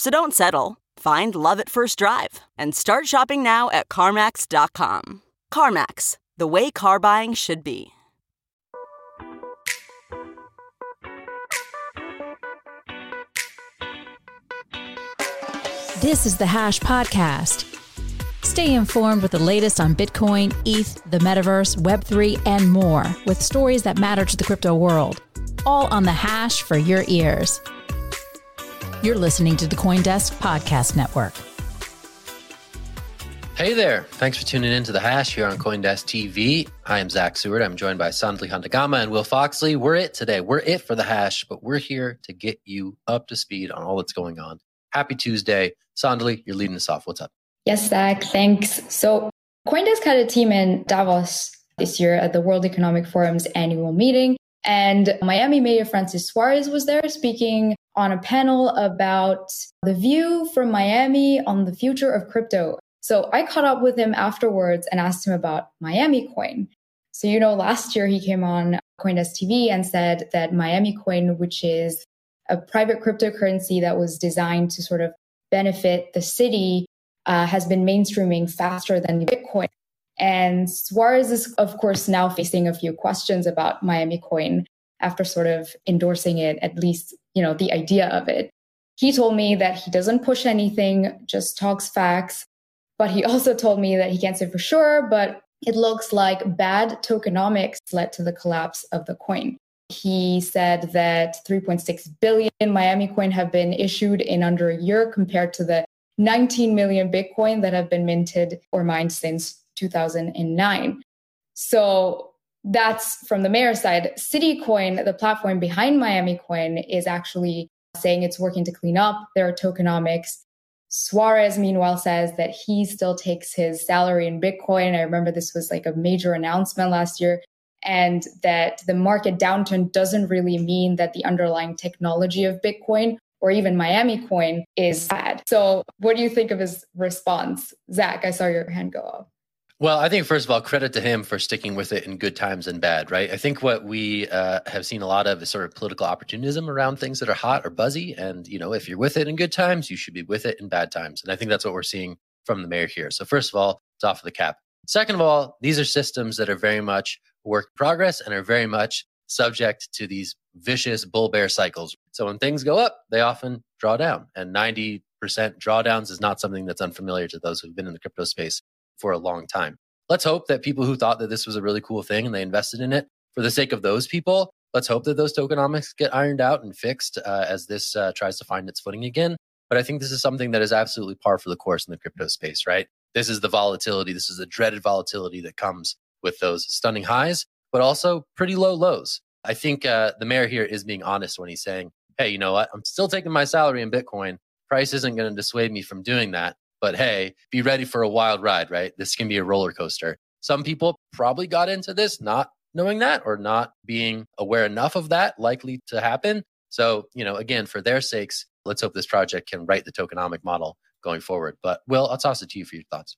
So don't settle. Find love at first drive and start shopping now at CarMax.com. CarMax, the way car buying should be. This is the Hash Podcast. Stay informed with the latest on Bitcoin, ETH, the metaverse, Web3, and more with stories that matter to the crypto world. All on the Hash for your ears. You're listening to the Coindesk Podcast Network. Hey there. Thanks for tuning in to the Hash here on Coindesk TV. I am Zach Seward. I'm joined by Sandali Handagama and Will Foxley. We're it today. We're it for the Hash, but we're here to get you up to speed on all that's going on. Happy Tuesday. Sandali, you're leading us off. What's up? Yes, Zach. Thanks. So Coindesk had a team in Davos this year at the World Economic Forum's annual meeting. And Miami Mayor Francis Suarez was there speaking on a panel about the view from Miami on the future of crypto. So I caught up with him afterwards and asked him about Miami Coin. So, you know, last year he came on Coindesk TV and said that Miami Coin, which is a private cryptocurrency that was designed to sort of benefit the city, uh, has been mainstreaming faster than Bitcoin. And Suarez is, of course, now facing a few questions about Miami Coin after sort of endorsing it, at least, you know, the idea of it. He told me that he doesn't push anything, just talks facts. But he also told me that he can't say for sure, but it looks like bad tokenomics led to the collapse of the coin. He said that 3.6 billion Miami coin have been issued in under a year compared to the 19 million Bitcoin that have been minted or mined since 2009. So that's from the mayor side. CityCoin, the platform behind Miami Coin, is actually saying it's working to clean up their tokenomics. Suarez, meanwhile, says that he still takes his salary in Bitcoin. I remember this was like a major announcement last year, and that the market downturn doesn't really mean that the underlying technology of Bitcoin or even Miami coin is bad. So, what do you think of his response? Zach, I saw your hand go up. Well, I think first of all, credit to him for sticking with it in good times and bad, right? I think what we uh, have seen a lot of is sort of political opportunism around things that are hot or buzzy. And, you know, if you're with it in good times, you should be with it in bad times. And I think that's what we're seeing from the mayor here. So, first of all, it's off of the cap. Second of all, these are systems that are very much work in progress and are very much subject to these vicious bull bear cycles. So, when things go up, they often draw down. And 90% drawdowns is not something that's unfamiliar to those who've been in the crypto space for a long time. Let's hope that people who thought that this was a really cool thing and they invested in it for the sake of those people, let's hope that those tokenomics get ironed out and fixed uh, as this uh, tries to find its footing again. But I think this is something that is absolutely par for the course in the crypto space, right? This is the volatility. This is the dreaded volatility that comes with those stunning highs, but also pretty low lows. I think uh, the mayor here is being honest when he's saying, hey, you know what? I'm still taking my salary in Bitcoin. Price isn't going to dissuade me from doing that. But hey, be ready for a wild ride, right? This can be a roller coaster. Some people probably got into this not knowing that or not being aware enough of that likely to happen. So, you know, again, for their sakes, let's hope this project can write the tokenomic model going forward. But Will, I'll toss it to you for your thoughts.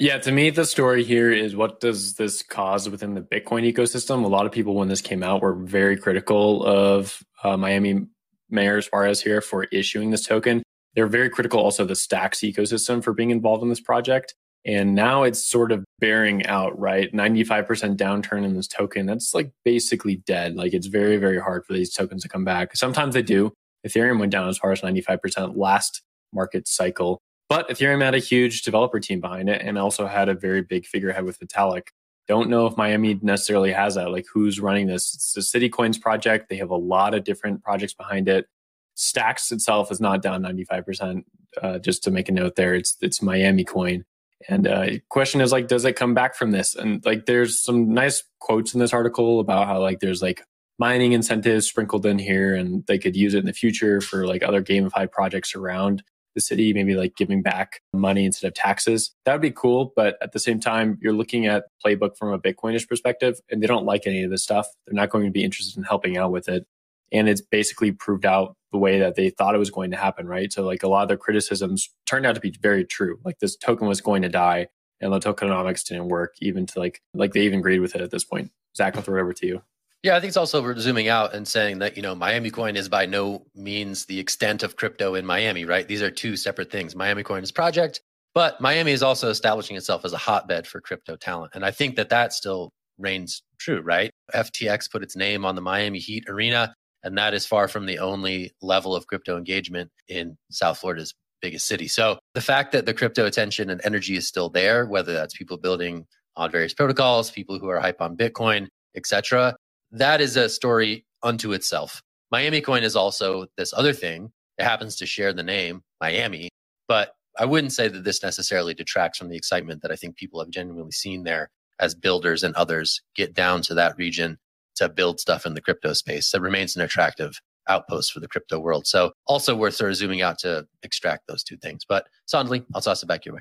Yeah, to me, the story here is what does this cause within the Bitcoin ecosystem? A lot of people, when this came out, were very critical of uh, Miami Mayor Suarez here for issuing this token. They're very critical also the Stacks ecosystem for being involved in this project. And now it's sort of bearing out, right? 95% downturn in this token. That's like basically dead. Like it's very, very hard for these tokens to come back. Sometimes they do. Ethereum went down as far as 95% last market cycle. But Ethereum had a huge developer team behind it and also had a very big figurehead with Vitalik. Don't know if Miami necessarily has that. Like, who's running this? It's the City Coins project. They have a lot of different projects behind it. Stacks itself is not down 95%. Uh, just to make a note there, it's it's Miami Coin. And uh, question is like, does it come back from this? And like, there's some nice quotes in this article about how like there's like mining incentives sprinkled in here, and they could use it in the future for like other gamified projects around the city, maybe like giving back money instead of taxes. That would be cool. But at the same time, you're looking at playbook from a Bitcoinish perspective, and they don't like any of this stuff. They're not going to be interested in helping out with it. And it's basically proved out the way that they thought it was going to happen, right? So like a lot of their criticisms turned out to be very true. Like this token was going to die and the tokenomics didn't work even to like like they even agreed with it at this point. Zach, I'll throw it over to you. Yeah, I think it's also zooming out and saying that, you know, Miami Coin is by no means the extent of crypto in Miami, right? These are two separate things. Miami Coin is project, but Miami is also establishing itself as a hotbed for crypto talent. And I think that that still reigns true, right? FTX put its name on the Miami Heat Arena. And that is far from the only level of crypto engagement in South Florida's biggest city. So the fact that the crypto attention and energy is still there, whether that's people building on various protocols, people who are hype on Bitcoin, etc., that is a story unto itself. Miami Coin is also this other thing. It happens to share the name Miami, but I wouldn't say that this necessarily detracts from the excitement that I think people have genuinely seen there as builders and others get down to that region to build stuff in the crypto space that remains an attractive outpost for the crypto world. So also worth sort of zooming out to extract those two things. But Sandali, I'll toss it back your way.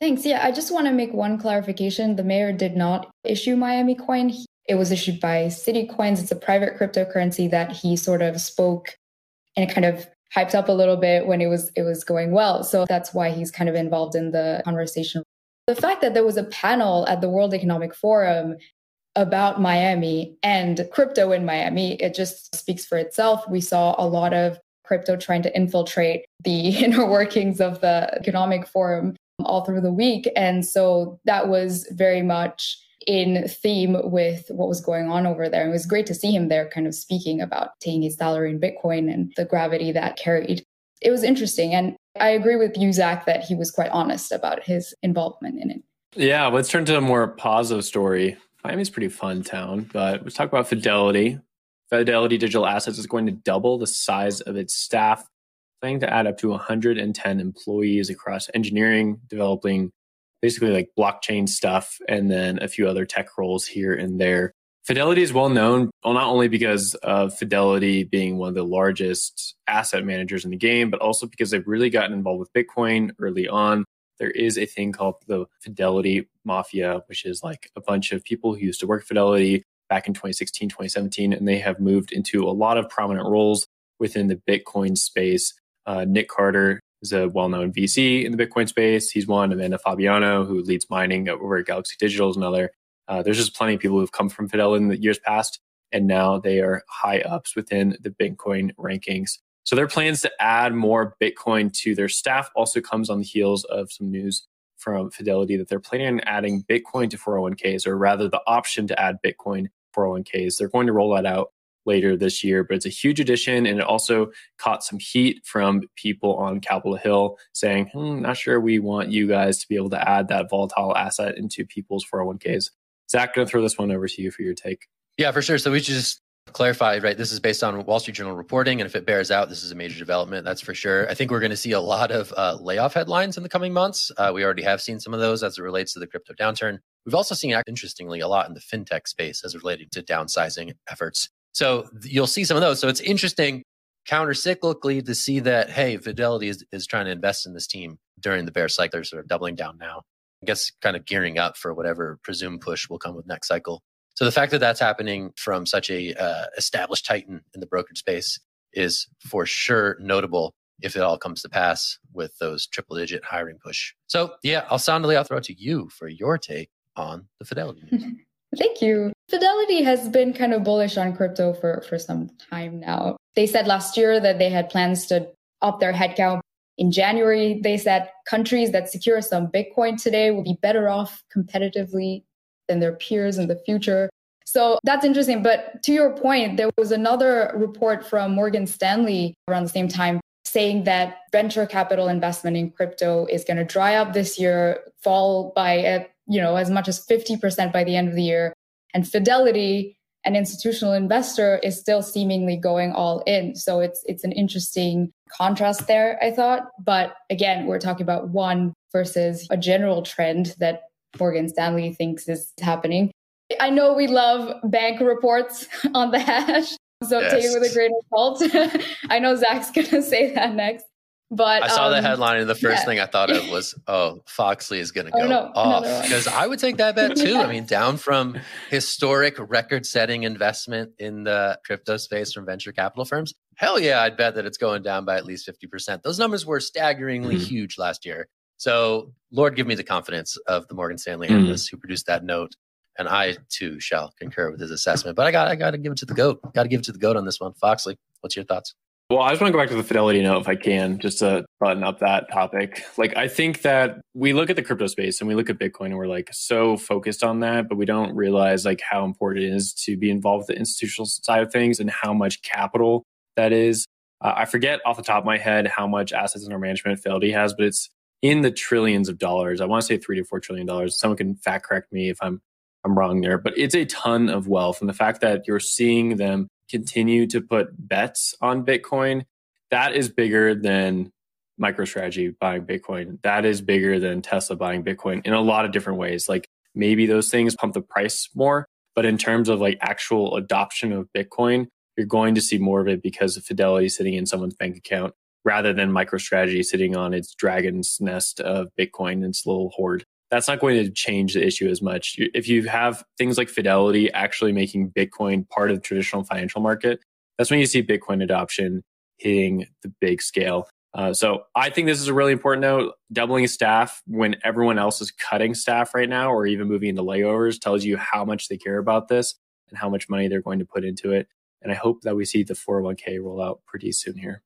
Thanks. Yeah, I just want to make one clarification. The mayor did not issue Miami Coin. It was issued by City Coins. It's a private cryptocurrency that he sort of spoke and kind of hyped up a little bit when it was it was going well. So that's why he's kind of involved in the conversation. The fact that there was a panel at the World Economic Forum about Miami and crypto in Miami, it just speaks for itself. We saw a lot of crypto trying to infiltrate the inner workings of the economic forum all through the week. And so that was very much in theme with what was going on over there. It was great to see him there kind of speaking about taking his salary in Bitcoin and the gravity that carried. It was interesting. And I agree with you, Zach, that he was quite honest about his involvement in it. Yeah, let's turn to a more positive story Miami's pretty fun town, but let's talk about Fidelity. Fidelity Digital Assets is going to double the size of its staff, planning to add up to 110 employees across engineering, developing basically like blockchain stuff, and then a few other tech roles here and there. Fidelity is well known, well, not only because of Fidelity being one of the largest asset managers in the game, but also because they've really gotten involved with Bitcoin early on there is a thing called the Fidelity Mafia, which is like a bunch of people who used to work Fidelity back in 2016, 2017, and they have moved into a lot of prominent roles within the Bitcoin space. Uh, Nick Carter is a well known VC in the Bitcoin space. He's one. Amanda Fabiano, who leads mining over at Galaxy Digital, is another. Uh, there's just plenty of people who've come from Fidelity in the years past, and now they are high ups within the Bitcoin rankings. So their plans to add more Bitcoin to their staff also comes on the heels of some news from Fidelity that they're planning on adding Bitcoin to 401ks, or rather the option to add Bitcoin 401ks. They're going to roll that out later this year, but it's a huge addition. And it also caught some heat from people on Capitol Hill saying, hmm, not sure we want you guys to be able to add that volatile asset into people's 401ks. Zach, going to throw this one over to you for your take. Yeah, for sure. So we just clarified, right? This is based on Wall Street Journal reporting, and if it bears out, this is a major development. That's for sure. I think we're going to see a lot of uh, layoff headlines in the coming months. Uh, we already have seen some of those as it relates to the crypto downturn. We've also seen, interestingly, a lot in the fintech space as relating to downsizing efforts. So you'll see some of those. So it's interesting counter cyclically to see that, hey, Fidelity is, is trying to invest in this team during the bear cycle. They're sort of doubling down now. I guess kind of gearing up for whatever presumed push will come with next cycle. So the fact that that's happening from such a uh, established titan in the brokerage space is for sure notable if it all comes to pass with those triple digit hiring push. So yeah, I'll Sandali I'll throw it to you for your take on the Fidelity news. Thank you. Fidelity has been kind of bullish on crypto for, for some time now. They said last year that they had plans to up their headcount. In January, they said countries that secure some Bitcoin today will be better off competitively than their peers in the future. So that's interesting. But to your point, there was another report from Morgan Stanley around the same time saying that venture capital investment in crypto is going to dry up this year, fall by a, you know as much as 50% by the end of the year, and Fidelity, an institutional investor, is still seemingly going all in. So it's it's an interesting contrast there, I thought. But again, we're talking about one versus a general trend that Morgan Stanley thinks this is happening. I know we love bank reports on the hash, so yes. take it with a grain of salt. I know Zach's going to say that next. But I saw um, the headline, and the first yeah. thing I thought of was, "Oh, Foxley is going to oh, go oh, no, off." Because I would take that bet too. I mean, down from historic, record-setting investment in the crypto space from venture capital firms. Hell yeah, I'd bet that it's going down by at least fifty percent. Those numbers were staggeringly mm-hmm. huge last year. So, Lord, give me the confidence of the Morgan Stanley mm-hmm. analyst who produced that note and I too shall concur with his assessment. But I got I got to give it to the goat. Got to give it to the goat on this one. Foxley, what's your thoughts? Well, I just want to go back to the fidelity note if I can, just to button up that topic. Like, I think that we look at the crypto space and we look at Bitcoin and we're like so focused on that, but we don't realize like how important it is to be involved with the institutional side of things and how much capital that is. Uh, I forget off the top of my head how much assets under management Fidelity has, but it's in the trillions of dollars. I want to say three to four trillion dollars. Someone can fact correct me if I'm I'm wrong there, but it's a ton of wealth. And the fact that you're seeing them continue to put bets on Bitcoin, that is bigger than MicroStrategy buying Bitcoin. That is bigger than Tesla buying Bitcoin in a lot of different ways. Like maybe those things pump the price more, but in terms of like actual adoption of Bitcoin, you're going to see more of it because of Fidelity sitting in someone's bank account rather than MicroStrategy sitting on its dragon's nest of Bitcoin, and its little hoard that's not going to change the issue as much. If you have things like Fidelity actually making Bitcoin part of the traditional financial market, that's when you see Bitcoin adoption hitting the big scale. Uh, so I think this is a really important note. Doubling staff when everyone else is cutting staff right now, or even moving into layovers, tells you how much they care about this and how much money they're going to put into it. And I hope that we see the 401k roll out pretty soon here.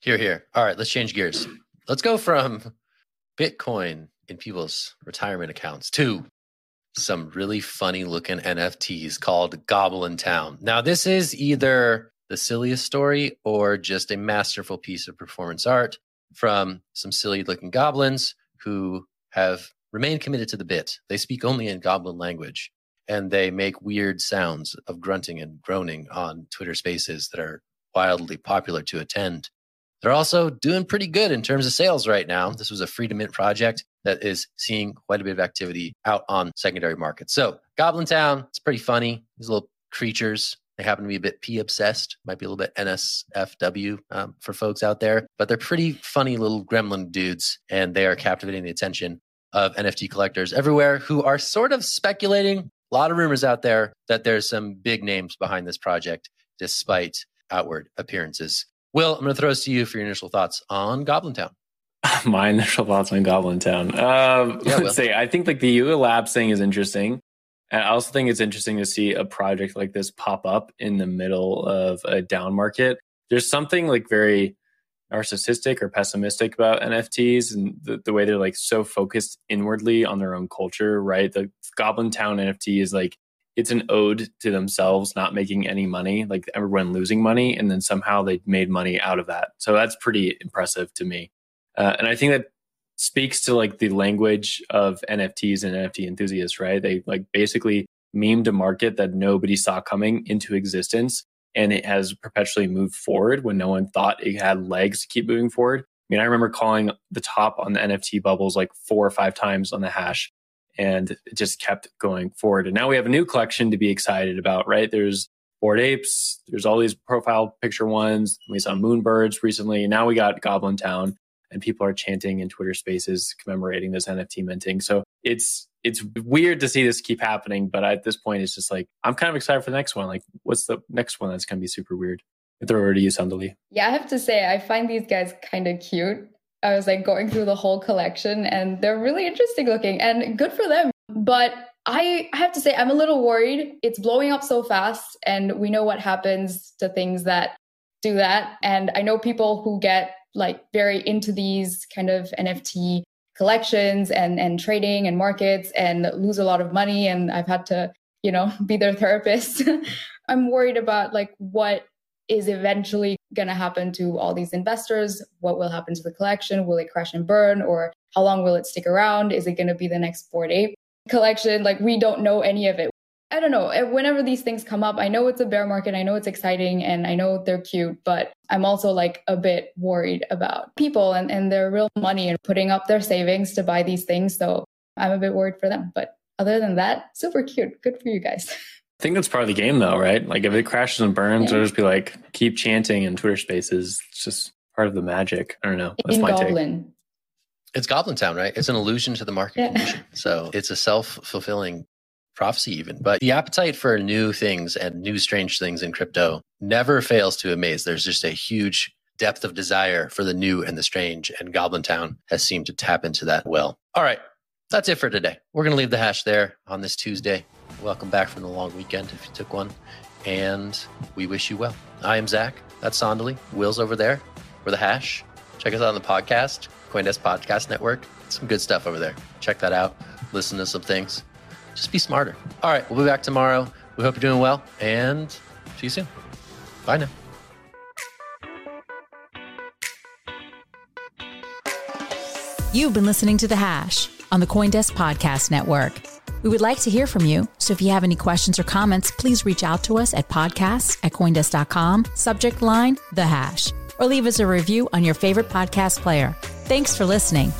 Here, here. All right, let's change gears. Let's go from Bitcoin in people's retirement accounts to some really funny looking NFTs called Goblin Town. Now, this is either the silliest story or just a masterful piece of performance art from some silly looking goblins who have remained committed to the bit. They speak only in goblin language and they make weird sounds of grunting and groaning on Twitter spaces that are wildly popular to attend. They're also doing pretty good in terms of sales right now. This was a free to mint project that is seeing quite a bit of activity out on secondary markets. So, Goblin Town, it's pretty funny. These little creatures, they happen to be a bit P obsessed, might be a little bit NSFW um, for folks out there, but they're pretty funny little gremlin dudes, and they are captivating the attention of NFT collectors everywhere who are sort of speculating. A lot of rumors out there that there's some big names behind this project, despite outward appearances. Will, I'm going to throw this to you for your initial thoughts on Goblin Town. My initial thoughts on Goblin Town. Um, yeah, let's say I think like the Yuga Labs thing is interesting. And I also think it's interesting to see a project like this pop up in the middle of a down market. There's something like very narcissistic or pessimistic about NFTs and the, the way they're like so focused inwardly on their own culture, right? The Goblin Town NFT is like it's an ode to themselves not making any money, like everyone losing money, and then somehow they made money out of that. So that's pretty impressive to me. Uh, and I think that speaks to like the language of NFTs and NFT enthusiasts, right? They like basically memed a market that nobody saw coming into existence and it has perpetually moved forward when no one thought it had legs to keep moving forward. I mean, I remember calling the top on the NFT bubbles like four or five times on the hash and it just kept going forward. And now we have a new collection to be excited about, right? There's Bored Apes, there's all these profile picture ones. We saw Moonbirds recently. Now we got Goblin Town, and people are chanting in Twitter spaces commemorating this NFT minting. So it's it's weird to see this keep happening, but at this point, it's just like I'm kind of excited for the next one. Like, what's the next one that's going to be super weird? Throw over to you, Sandali. Yeah, I have to say, I find these guys kind of cute. I was like going through the whole collection and they're really interesting looking and good for them. But I have to say, I'm a little worried. It's blowing up so fast, and we know what happens to things that do that. And I know people who get like very into these kind of NFT collections and and trading and markets and lose a lot of money. And I've had to, you know, be their therapist. I'm worried about like what is eventually going to happen to all these investors? What will happen to the collection? Will it crash and burn? Or how long will it stick around? Is it going to be the next Bored Ape collection? Like, we don't know any of it. I don't know. Uh, whenever these things come up, I know it's a bear market. I know it's exciting and I know they're cute, but I'm also like a bit worried about people and, and their real money and putting up their savings to buy these things. So I'm a bit worried for them. But other than that, super cute. Good for you guys. I think that's part of the game though, right? Like if it crashes and burns, yeah. it'll just be like keep chanting in Twitter spaces. It's just part of the magic. I don't know. That's in my Goblin. Take. It's Goblin Town, right? It's an allusion to the market yeah. condition. So it's a self fulfilling prophecy, even. But the appetite for new things and new strange things in crypto never fails to amaze. There's just a huge depth of desire for the new and the strange, and Goblin Town has seemed to tap into that well. All right, that's it for today. We're going to leave the hash there on this Tuesday. Welcome back from the long weekend if you took one. And we wish you well. I am Zach. That's Sandali. Will's over there. We're the hash. Check us out on the podcast, Coindesk Podcast Network. Some good stuff over there. Check that out. Listen to some things. Just be smarter. All right, we'll be back tomorrow. We hope you're doing well and see you soon. Bye now. You've been listening to The Hash on the Coindesk Podcast Network. We would like to hear from you, so if you have any questions or comments, please reach out to us at podcasts at coindesk.com, subject line, The Hash, or leave us a review on your favorite podcast player. Thanks for listening.